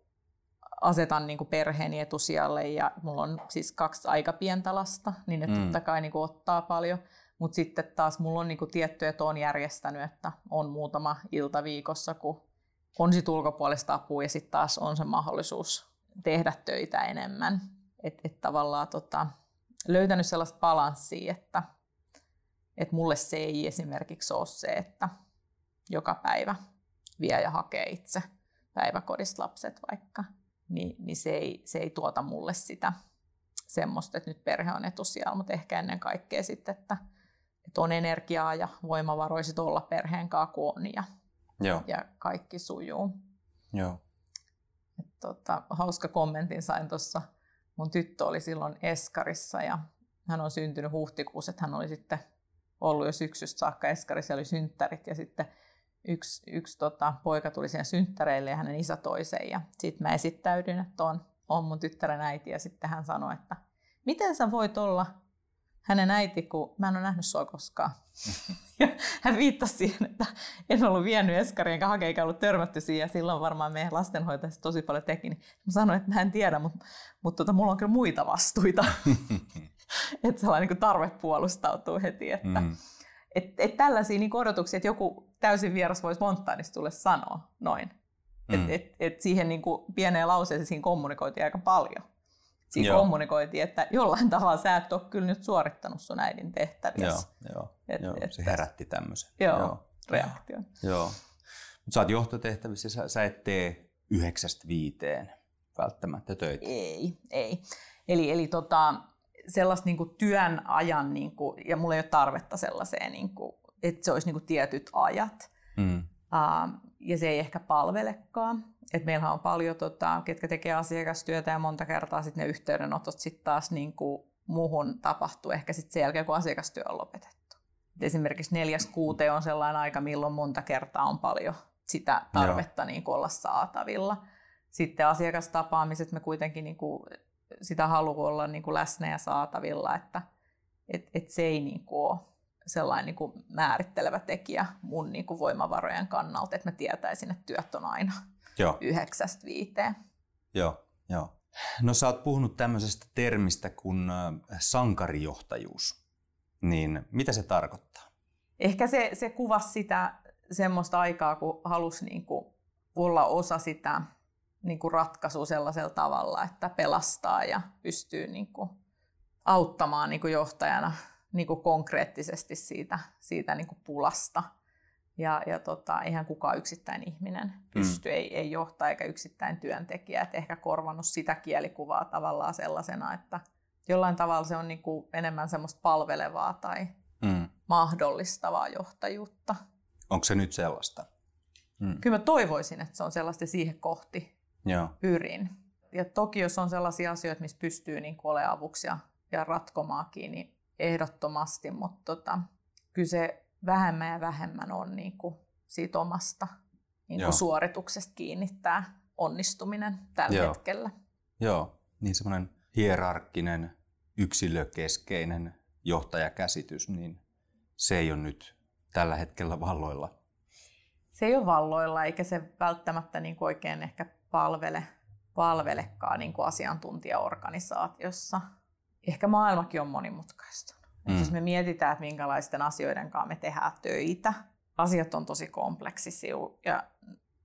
asetan niin kuin perheeni etusijalle ja mulla on siis kaksi aika pientä lasta, niin ne mm. totta kai niin kuin ottaa paljon. Mutta sitten taas mulla on niin kuin tiettyjä, että on järjestänyt, että on muutama ilta viikossa, kun on sit ulkopuolista apua ja sitten taas on se mahdollisuus tehdä töitä enemmän. Että et tavallaan tota, löytänyt sellaista balanssia, että et mulle se ei esimerkiksi ole se, että joka päivä vie ja hakee itse päiväkodista lapset vaikka, niin, niin se, ei, se ei tuota mulle sitä semmoista, että nyt perhe on etusijalla, mutta ehkä ennen kaikkea sitten, että, että on energiaa ja voimavaroja olla perheen kanssa, kun on ja Joo. ja kaikki sujuu. Joo. Et tota, hauska kommentin sain tuossa. Mun tyttö oli silloin Eskarissa ja hän on syntynyt huhtikuussa, että hän oli sitten ollut jo syksystä saakka Eskarissa oli synttärit ja sitten yksi, yksi tota, poika tuli siihen synttäreille ja hänen isä toiseen ja sitten mä esittäydyin, että on, on mun tyttären äiti ja sitten hän sanoi, että miten sä voit olla hänen äiti, kun mä en ole nähnyt sua koskaan. ja hän viittasi siihen, että en ollut vienyt eskaria enkä hake, eikä ollut törmätty siihen. Ja silloin varmaan meidän lastenhoitajista tosi paljon teki. Niin mä sanoin, että mä en tiedä, mutta, mutta tota, mulla on kyllä muita vastuita. että sellainen niin tarve puolustautuu heti. Että, mm. et, et tällaisia niin odotuksia, että joku täysin vieras voisi spontaanisti tulle sanoa noin. Mm. Et, et, et siihen niin kuin pieneen lauseeseen siinä kommunikoitiin aika paljon. Siinä joo. kommunikoitiin, että jollain tavalla sä et ole kyllä nyt suorittanut sun äidin tehtäviä. Joo, joo, et, joo. Et, se herätti tämmöisen. Joo, joo. reaktion. Joo. Mutta sä oot johtotehtävissä, sä, sä et tee yhdeksästä viiteen välttämättä töitä. Ei, ei. Eli, eli tota, sellaista niin kuin työn ajan, niin kuin, ja mulla ei ole tarvetta sellaiseen, niin kuin, että se olisi niin kuin tietyt ajat. Mm. Uh, ja se ei ehkä palvelekaan. Et meillähän on paljon, tota, ketkä tekee asiakastyötä ja monta kertaa sit ne yhteydenotot sitten taas niin kuin muuhun tapahtuu ehkä sit sen jälkeen, kun asiakastyö on lopetettu. Et esimerkiksi neljäs kuute on sellainen aika, milloin monta kertaa on paljon sitä tarvetta niin kuin olla saatavilla. Sitten asiakastapaamiset me kuitenkin niin kuin sitä haluaa olla niin kuin läsnä ja saatavilla, että et, et se ei niin kuin ole sellainen niin kuin määrittelevä tekijä mun niin kuin voimavarojen kannalta, että mä tietäisin, että työt on aina Joo. yhdeksästä viiteen. Joo, joo. No sä oot puhunut tämmöisestä termistä kuin sankarijohtajuus. Niin mitä se tarkoittaa? Ehkä se, se kuvasi sitä semmoista aikaa, kun halusi niin kuin olla osa sitä niin kuin ratkaisua sellaisella tavalla, että pelastaa ja pystyy niin kuin auttamaan niin kuin johtajana niin kuin konkreettisesti siitä, siitä niin kuin pulasta. Ja, ja tota, eihän kukaan yksittäin ihminen pysty, mm. ei, ei johtaa eikä yksittäin työntekijä. Et ehkä korvannut sitä kielikuvaa tavallaan sellaisena, että jollain tavalla se on niin kuin enemmän semmoista palvelevaa tai mm. mahdollistavaa johtajuutta. Onko se nyt sellaista? Mm. Kyllä mä toivoisin, että se on sellaista siihen kohti Joo. pyrin. Ja toki jos on sellaisia asioita, missä pystyy niin olemaan avuksi ja, ja ratkomaakin, niin ehdottomasti, mutta tota, kyllä se vähemmän ja vähemmän on niin kuin siitä omasta niin kuin suorituksesta kiinnittää onnistuminen tällä Joo. hetkellä. Joo, niin semmoinen hierarkkinen, yksilökeskeinen johtajakäsitys, niin se ei ole nyt tällä hetkellä valloilla. Se ei ole valloilla, eikä se välttämättä niin kuin oikein ehkä palvele, palvelekaan niin kuin asiantuntijaorganisaatiossa ehkä maailmakin on monimutkaista. Mm. Jos me mietitään, että minkälaisten asioiden kanssa me tehdään töitä, asiat on tosi kompleksisia ja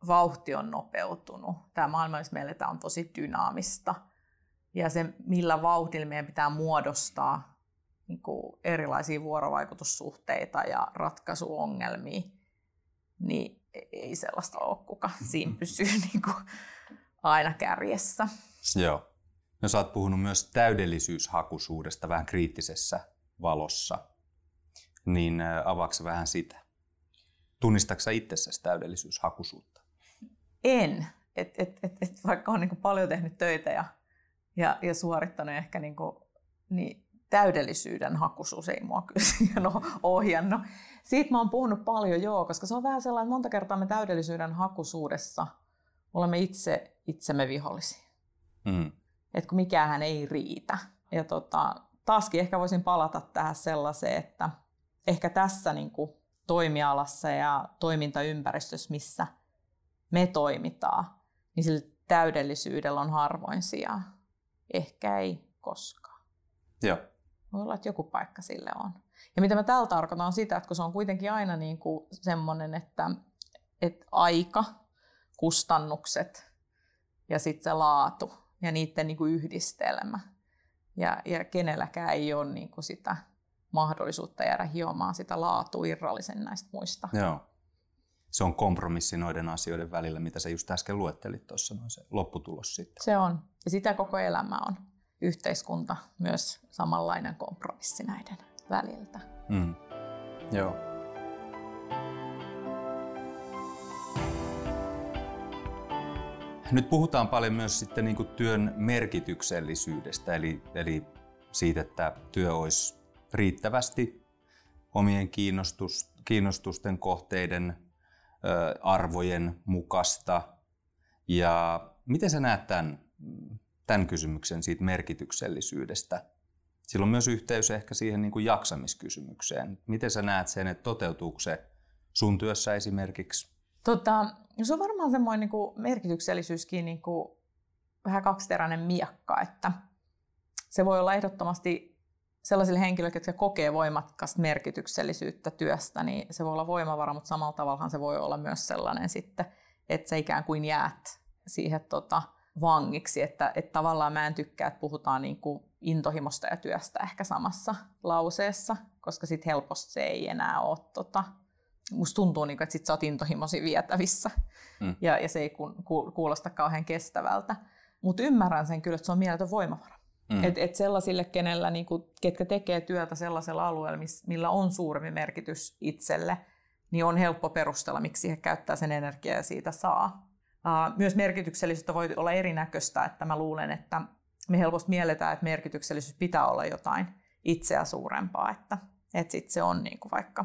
vauhti on nopeutunut. Tämä maailma, missä meillä on tosi dynaamista. Ja se, millä vauhdilla meidän pitää muodostaa niin kuin erilaisia vuorovaikutussuhteita ja ratkaisuongelmia, niin ei sellaista ole, kuka siinä pysyy niin kuin aina kärjessä. Joo. No sä oot puhunut myös täydellisyyshakuisuudesta vähän kriittisessä valossa, niin avaako vähän sitä? Tunnistatko itsessäsi täydellisyyshakuisuutta? En. Et, et, et, et vaikka on niin paljon tehnyt töitä ja, ja, ja suorittanut ehkä niin kuin, niin täydellisyyden hakuisuus ei mua kyllä ole ohjannut. Siitä mä oon puhunut paljon, joo, koska se on vähän sellainen, monta kertaa me täydellisyyden hakuisuudessa olemme itse itsemme vihollisia. Mm että kun mikään ei riitä. Ja tota, taaskin ehkä voisin palata tähän sellaiseen, että ehkä tässä niin kuin toimialassa ja toimintaympäristössä, missä me toimitaan, niin sillä täydellisyydellä on harvoin sijaa. Ehkä ei koskaan. Joo. Voi olla, että joku paikka sille on. Ja mitä mä tällä tarkoitan on sitä, että kun se on kuitenkin aina niin kuin semmoinen, että, että aika, kustannukset ja sitten se laatu, ja niiden niin kuin yhdistelmä. Ja, ja kenelläkään ei ole niin kuin sitä mahdollisuutta jäädä hiomaan sitä laatu irrallisen näistä muista. Joo. Se on kompromissi noiden asioiden välillä, mitä sä just äsken luettelit tuossa, se lopputulos sitten. Se on. Ja sitä koko elämä on. Yhteiskunta myös samanlainen kompromissi näiden väliltä. Mm. Joo. Nyt puhutaan paljon myös sitten niin työn merkityksellisyydestä, eli, eli siitä, että työ olisi riittävästi omien kiinnostus, kiinnostusten kohteiden ö, arvojen mukasta. Ja miten sä näet tämän, tämän kysymyksen siitä merkityksellisyydestä Sillä on myös yhteys ehkä siihen niin kuin jaksamiskysymykseen. Miten sä näet sen, että toteutuuko se sun työssä esimerkiksi? Tota, se on varmaan semmoinen niin kuin merkityksellisyyskin niin kuin vähän kaksiteräinen miekka, että se voi olla ehdottomasti sellaisille henkilöille, jotka kokee voimakkaasti merkityksellisyyttä työstä, niin se voi olla voimavara, mutta samalla tavalla se voi olla myös sellainen sitten, että sä ikään kuin jäät siihen tota, vangiksi, että, että tavallaan mä en tykkää, että puhutaan niin kuin intohimosta ja työstä ehkä samassa lauseessa, koska sitten helposti se ei enää ole, tota, musta tuntuu, niin kuin, että sit sä oot intohimosi vietävissä mm. ja, ja se ei ku, ku, kuulosta kauhean kestävältä. Mutta ymmärrän sen kyllä, että se on mieletön voimavara. Mm. Et, et sellaisille, kenellä, niin kuin, ketkä tekee työtä sellaisella alueella, miss, millä on suurempi merkitys itselle, niin on helppo perustella, miksi he käyttää sen energiaa ja siitä saa. Uh, myös merkityksellisyyttä voi olla erinäköistä, että mä luulen, että me helposti mielletään, että merkityksellisyys pitää olla jotain itseä suurempaa, että, että sit se on niin kuin vaikka,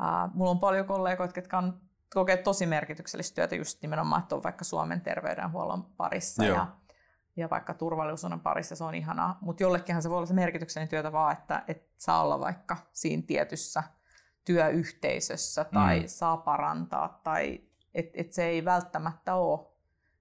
uh, mulla on paljon kollegoita, jotka on kokee tosi merkityksellistä työtä just nimenomaan, että on vaikka Suomen terveydenhuollon parissa Joo. ja, ja vaikka turvallisuuden parissa, se on ihanaa, mutta jollekinhan se voi olla se merkityksellinen työtä vaan, että, että saa olla vaikka siinä tietyssä työyhteisössä tai mm. saa parantaa tai että et se ei välttämättä ole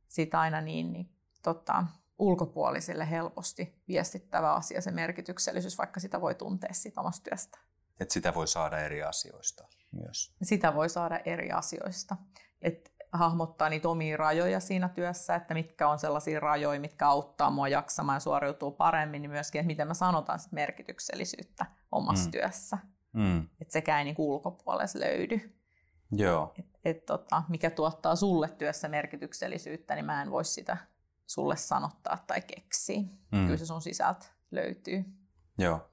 sitä aina niin, niin tota, ulkopuolisille helposti viestittävä asia, se merkityksellisyys, vaikka sitä voi tuntea siitä omasta työstä. Että sitä voi saada eri asioista myös. Sitä voi saada eri asioista. Et hahmottaa niitä omia rajoja siinä työssä, että mitkä on sellaisia rajoja, mitkä auttaa mua jaksamaan ja suoriutuu paremmin, niin myöskin, että miten mä sanotaan sit merkityksellisyyttä omassa mm. työssä. Mm. Että sekään ei niin ulkopuolella löydy. Joo. Et, et, tota, mikä tuottaa sulle työssä merkityksellisyyttä, niin mä en voi sitä sulle sanottaa tai keksiä. Mm. Kyllä se sun sisältä löytyy. Joo.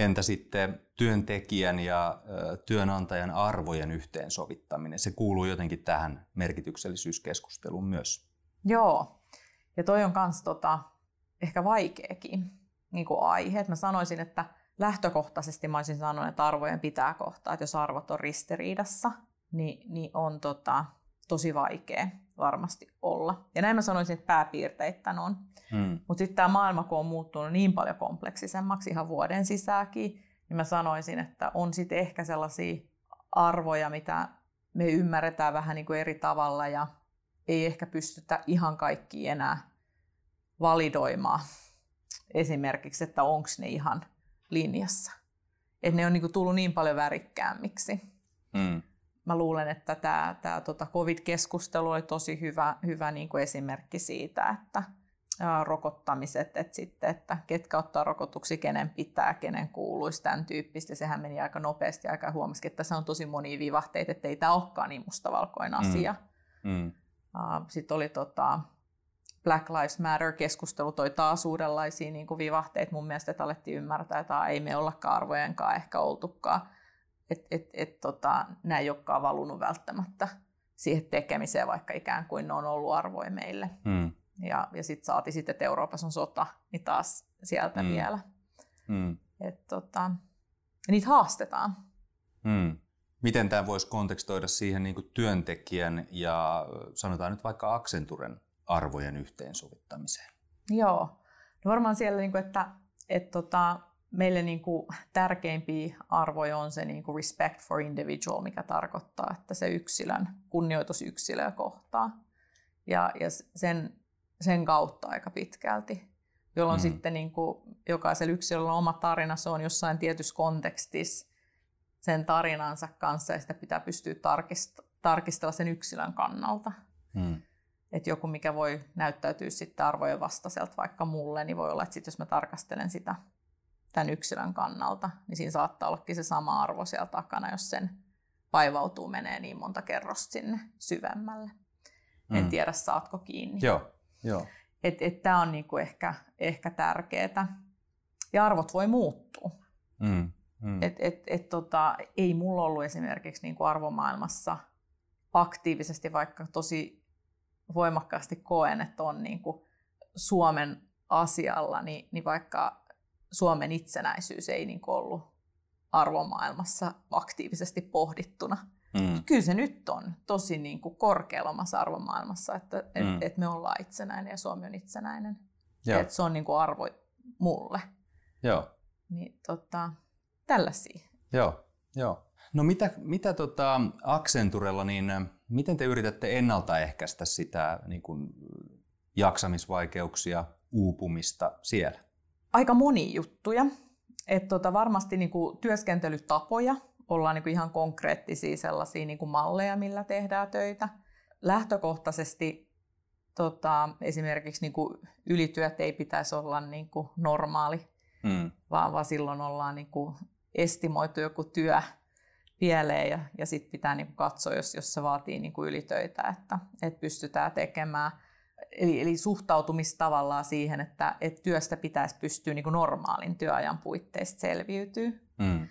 Entä sitten työntekijän ja työnantajan arvojen yhteensovittaminen? Se kuuluu jotenkin tähän merkityksellisyyskeskusteluun myös. Joo. Ja toi on myös tota, ehkä vaikeakin niin kuin aihe. Mä sanoisin, että lähtökohtaisesti mä olisin sanonut, että arvojen pitää kohtaa, että jos arvot on ristiriidassa, niin, niin on tota, tosi vaikea varmasti olla. Ja näin mä sanoisin, että pääpiirteittäin on. Hmm. Mutta sitten tämä maailma, kun on muuttunut niin paljon kompleksisemmaksi ihan vuoden sisääkin, niin mä sanoisin, että on sitten ehkä sellaisia arvoja, mitä me ymmärretään vähän niin kuin eri tavalla ja ei ehkä pystytä ihan kaikki enää validoimaan. Esimerkiksi, että onko ne ihan linjassa. Että ne on niin kuin tullut niin paljon värikkäämmiksi. Hmm mä luulen, että tämä, tämä tota COVID-keskustelu oli tosi hyvä, hyvä niin kuin esimerkki siitä, että ää, rokottamiset, että, sitten, että ketkä ottaa rokotuksi, kenen pitää, kenen kuuluisi, tämän tyyppistä. Sehän meni aika nopeasti aika huomasikin, että tässä on tosi monia vivahteita, että ei tämä olekaan niin mustavalkoinen mm. asia. Mm. Mm. Sitten oli tota, Black Lives Matter-keskustelu toi taas uudenlaisia niin kuin vivahteita mun mielestä, että alettiin ymmärtää, että ei me ollakaan arvojenkaan ehkä oltukaan että et, et, tota, nämä ei olekaan valunut välttämättä siihen tekemiseen, vaikka ikään kuin ne on ollut arvoja meille. Mm. Ja, ja sitten saati sitten, että Euroopassa on sota, niin taas sieltä mm. vielä. Mm. Et, tota, niitä haastetaan. Mm. Miten tämä voisi kontekstoida siihen niin työntekijän ja sanotaan nyt vaikka Accenturen arvojen yhteensovittamiseen? Joo, no varmaan siellä, niin kuin, että et, tota, meille niin kuin tärkeimpiä arvoja on se niin kuin respect for individual, mikä tarkoittaa, että se yksilön, kunnioitus yksilöä kohtaa. Ja, ja sen, sen kautta aika pitkälti, jolloin mm. sitten niin kuin jokaisella yksilöllä on oma tarina, se on jossain tietyssä kontekstissa sen tarinansa kanssa ja sitä pitää pystyä tarkist- tarkistella sen yksilön kannalta. Mm. Että joku, mikä voi näyttäytyä sitten arvojen vastaiselta vaikka mulle, niin voi olla, että sit jos mä tarkastelen sitä tämän yksilön kannalta, niin siinä saattaa ollakin se sama arvo siellä takana, jos sen vaivautuu, menee niin monta kerrosta sinne syvemmälle. Mm. En tiedä, saatko kiinni. Joo, joo. Et, et Tämä on niinku ehkä, ehkä tärkeää. Ja arvot voi muuttua. Mm. Mm. Et, et, et tota, ei mulla ollut esimerkiksi niinku arvomaailmassa aktiivisesti, vaikka tosi voimakkaasti koen, että on niinku Suomen asialla, niin, niin vaikka Suomen itsenäisyys ei niin ollut arvomaailmassa aktiivisesti pohdittuna. Mm. Kyllä se nyt on tosi niin kuin korkealla omassa arvomaailmassa, että mm. et, et me ollaan itsenäinen ja Suomi on itsenäinen. Että se on niin kuin arvo mulle. Joo. niin tota, tällaisia. Joo, joo. No mitä, mitä tota Accenturella, niin miten te yritätte ennaltaehkäistä sitä niin kuin jaksamisvaikeuksia, uupumista siellä? Aika moni juttuja. Et tota, varmasti niin kuin työskentelytapoja, ollaan niin kuin ihan konkreettisia sellaisia niin kuin malleja, millä tehdään töitä. Lähtökohtaisesti tota, esimerkiksi niin kuin ylityöt ei pitäisi olla niin kuin normaali, mm. vaan, vaan silloin ollaan niin kuin estimoitu joku työ pieleen ja, ja sitten pitää niin kuin katsoa, jos, jos se vaatii niin kuin ylitöitä, että, että pystytään tekemään. Eli, eli suhtautumista tavallaan siihen, että, että työstä pitäisi pystyä niin kuin normaalin työajan puitteista selviytyä. Mm.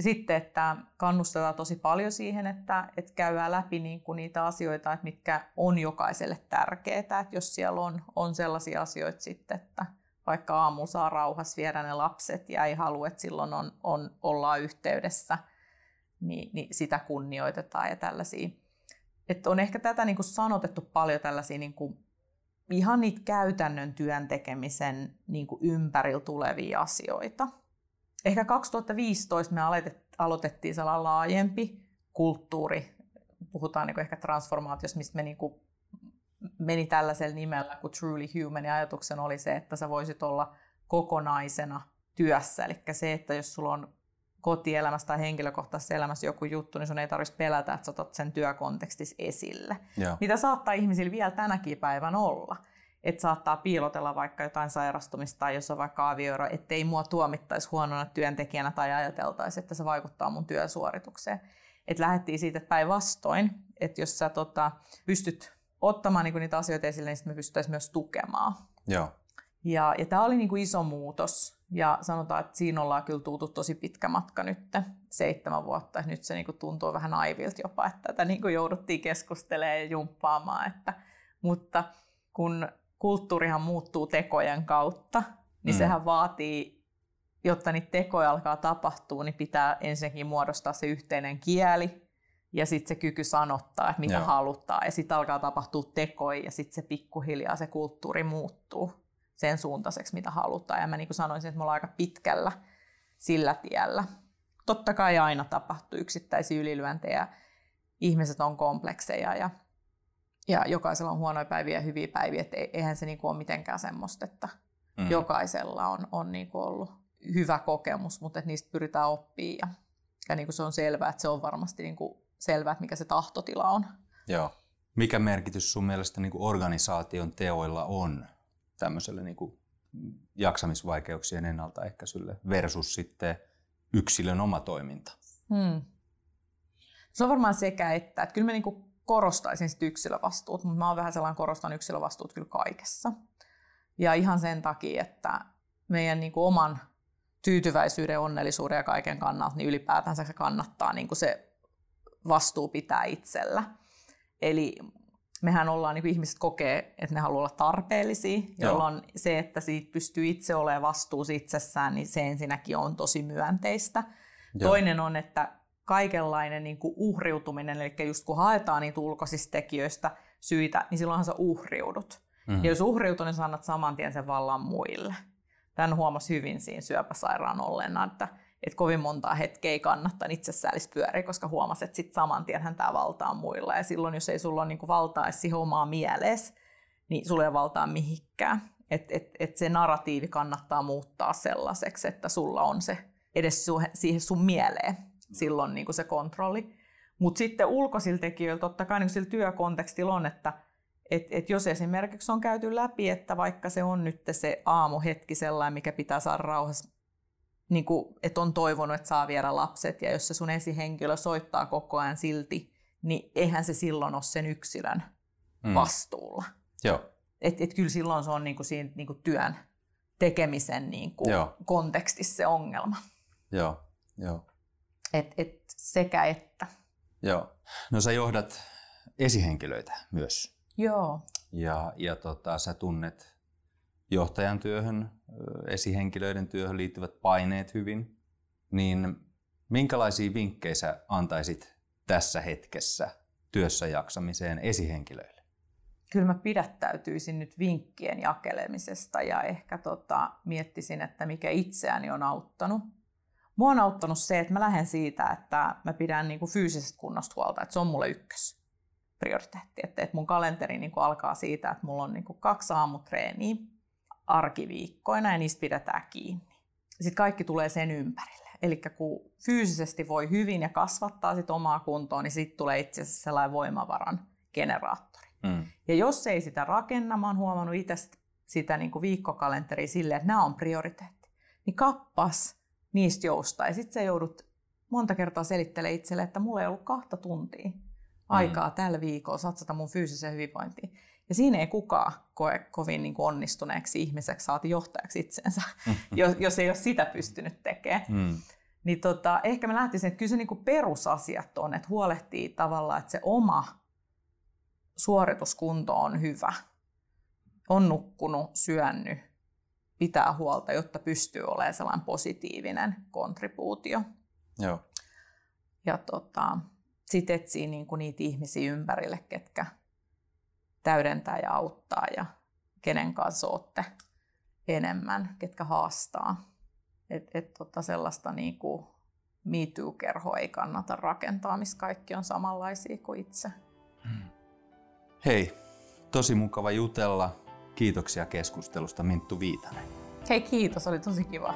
Sitten, että kannustetaan tosi paljon siihen, että, että käydään läpi niin kuin niitä asioita, että mitkä on jokaiselle tärkeää. Että jos siellä on, on sellaisia asioita sitten, että vaikka aamu saa rauhassa viedä ne lapset ja ei halua, että silloin on, on, ollaan yhteydessä, niin, niin sitä kunnioitetaan ja tällaisia. Että on ehkä tätä niin kuin sanotettu paljon tällaisia niin kuin ihan niitä käytännön työn tekemisen niin kuin ympärillä tulevia asioita. Ehkä 2015 me aloitettiin sellainen laajempi kulttuuri, puhutaan niin ehkä transformaatiosta, mistä me niin kuin meni tällaisella nimellä kuin Truly Human, ja ajatuksen oli se, että sä voisit olla kokonaisena työssä, eli se, että jos sulla on kotielämässä tai henkilökohtaisessa elämässä joku juttu, niin sun ei tarvitsisi pelätä, että sä otat sen työkontekstissa esille. Joo. Mitä saattaa ihmisillä vielä tänäkin päivän olla että saattaa piilotella vaikka jotain sairastumista tai jos on vaikka avioero, ettei mua tuomittaisi huonona työntekijänä tai ajateltaisi, että se vaikuttaa mun työsuoritukseen. Että lähdettiin siitä, päinvastoin, että jos sä tota, pystyt ottamaan niinku niitä asioita esille, niin me pystyttäisiin myös tukemaan. Joo. Ja, ja tämä oli niinku iso muutos. Ja sanotaan, että siinä ollaan kyllä tultu tosi pitkä matka nyt, seitsemän vuotta. Nyt se niinku tuntuu vähän naivilta jopa, että tätä niinku jouduttiin keskustelemaan ja jumppaamaan. Että, mutta kun kulttuurihan muuttuu tekojen kautta, niin mm. sehän vaatii, jotta niitä tekoja alkaa tapahtua, niin pitää ensinnäkin muodostaa se yhteinen kieli ja sitten se kyky sanottaa, että mitä Joo. halutaan. Ja sitten alkaa tapahtua tekoja ja sitten se pikkuhiljaa se kulttuuri muuttuu sen suuntaiseksi, mitä halutaan. Ja mä niin kuin sanoisin, että me ollaan aika pitkällä sillä tiellä. Totta kai aina tapahtuu yksittäisiä ylilyöntejä, ihmiset on komplekseja ja ja jokaisella on huonoja päiviä ja hyviä päiviä, että eihän se niinku ole mitenkään semmoista, että mm. jokaisella on, on niinku ollut hyvä kokemus, mutta että niistä pyritään oppimaan ja, ja niinku se on selvää, että se on varmasti niinku selvää, että mikä se tahtotila on. Joo. Mikä merkitys sun mielestä niinku organisaation teoilla on tämmöiselle niinku jaksamisvaikeuksien ennaltaehkäisylle versus sitten yksilön oma toiminta? Hmm. Se on varmaan sekä että. että kyllä me niinku korostaisin sit yksilövastuut, mutta mä oon vähän sellainen korostan yksilövastuut kyllä kaikessa. Ja ihan sen takia, että meidän niin kuin oman tyytyväisyyden, onnellisuuden ja kaiken kannalta, niin ylipäätänsä se kannattaa niin kuin se vastuu pitää itsellä. Eli mehän ollaan, niin kuin ihmiset kokee, että ne haluaa olla tarpeellisia, jolloin Joo. se, että siitä pystyy itse olemaan vastuussa itsessään, niin se ensinnäkin on tosi myönteistä. Joo. Toinen on, että kaikenlainen niin kuin uhriutuminen, eli just kun haetaan niitä ulkoisista tekijöistä syitä, niin silloinhan sä uhriudut. Mm-hmm. Ja jos uhriutut, niin sä annat saman tien sen vallan muille. Tämän huomasi hyvin siinä syöpäsairaan ollenna, että, että kovin montaa hetkeä ei kannattaa itsessäällis pyöriä, koska huomasi, että sit saman tien hän tämä valtaa muilla. Ja silloin, jos ei sulla ole niin kuin valtaa siihen omaa mieleesi, niin sulla ei valtaa mihinkään. Et, et, et se narratiivi kannattaa muuttaa sellaiseksi, että sulla on se edes siihen sun mieleen silloin niin kuin se kontrolli. Mutta sitten ulkoisilla tekijöillä totta kai niin sillä työkontekstilla on, että et, et jos esimerkiksi on käyty läpi, että vaikka se on nyt se aamuhetki sellainen, mikä pitää saada rauhassa, niin kuin, että on toivonut, että saa viedä lapset, ja jos se sun esihenkilö soittaa koko ajan silti, niin eihän se silloin ole sen yksilön mm. vastuulla. Joo. Et, et kyllä silloin se on niin kuin siinä niin kuin työn tekemisen niin kuin kontekstissa se ongelma. Joo, joo. Et, et sekä että. Joo. No sä johdat esihenkilöitä myös. Joo. Ja, ja tota, sä tunnet johtajan työhön, esihenkilöiden työhön liittyvät paineet hyvin. Niin minkälaisia vinkkejä sä antaisit tässä hetkessä työssä jaksamiseen esihenkilöille? kyllä mä pidättäytyisin nyt vinkkien jakelemisesta ja ehkä tota, miettisin, että mikä itseäni on auttanut. Mua on auttanut se, että mä lähden siitä, että mä pidän niin fyysisestä kunnosta huolta, että se on mulle ykkös prioriteetti. Että, että mun kalenteri niin alkaa siitä, että mulla on niin kaksi aamutreeniä arkiviikkoina ja niistä pidetään kiinni. Sitten kaikki tulee sen ympärille. Eli kun fyysisesti voi hyvin ja kasvattaa sit omaa kuntoa, niin sitten tulee itse asiassa sellainen voimavaran generaattori. Mm. Ja jos ei sitä rakenna, mä oon huomannut itse sitä niin kuin viikkokalenteria silleen, että nämä on prioriteetti, niin kappas niistä joustaa. Ja sitten sä joudut monta kertaa selittelemään itselle, että mulla ei ollut kahta tuntia aikaa mm. tällä viikolla satsata mun fyysiseen hyvinvointiin. Ja siinä ei kukaan koe kovin niin kuin onnistuneeksi ihmiseksi, saati johtajaksi itsensä, jos, jos ei ole sitä pystynyt tekemään. Mm. Niin tota, ehkä mä lähtisin, että kyllä se niin kuin perusasiat on, että huolehtii tavallaan, että se oma suorituskunto on hyvä. On nukkunut, syönyt, pitää huolta, jotta pystyy olemaan sellainen positiivinen kontribuutio. Joo. Ja tota, sitten etsii niin kuin niitä ihmisiä ympärille, ketkä täydentää ja auttaa ja kenen kanssa olette enemmän, ketkä haastaa. Et, et tota sellaista niin kuin Me Too-kerhoa ei kannata rakentaa, missä kaikki on samanlaisia kuin itse. Hmm. Hei, tosi mukava jutella. Kiitoksia keskustelusta Minttu Viitanen. Hei kiitos, oli tosi kiva.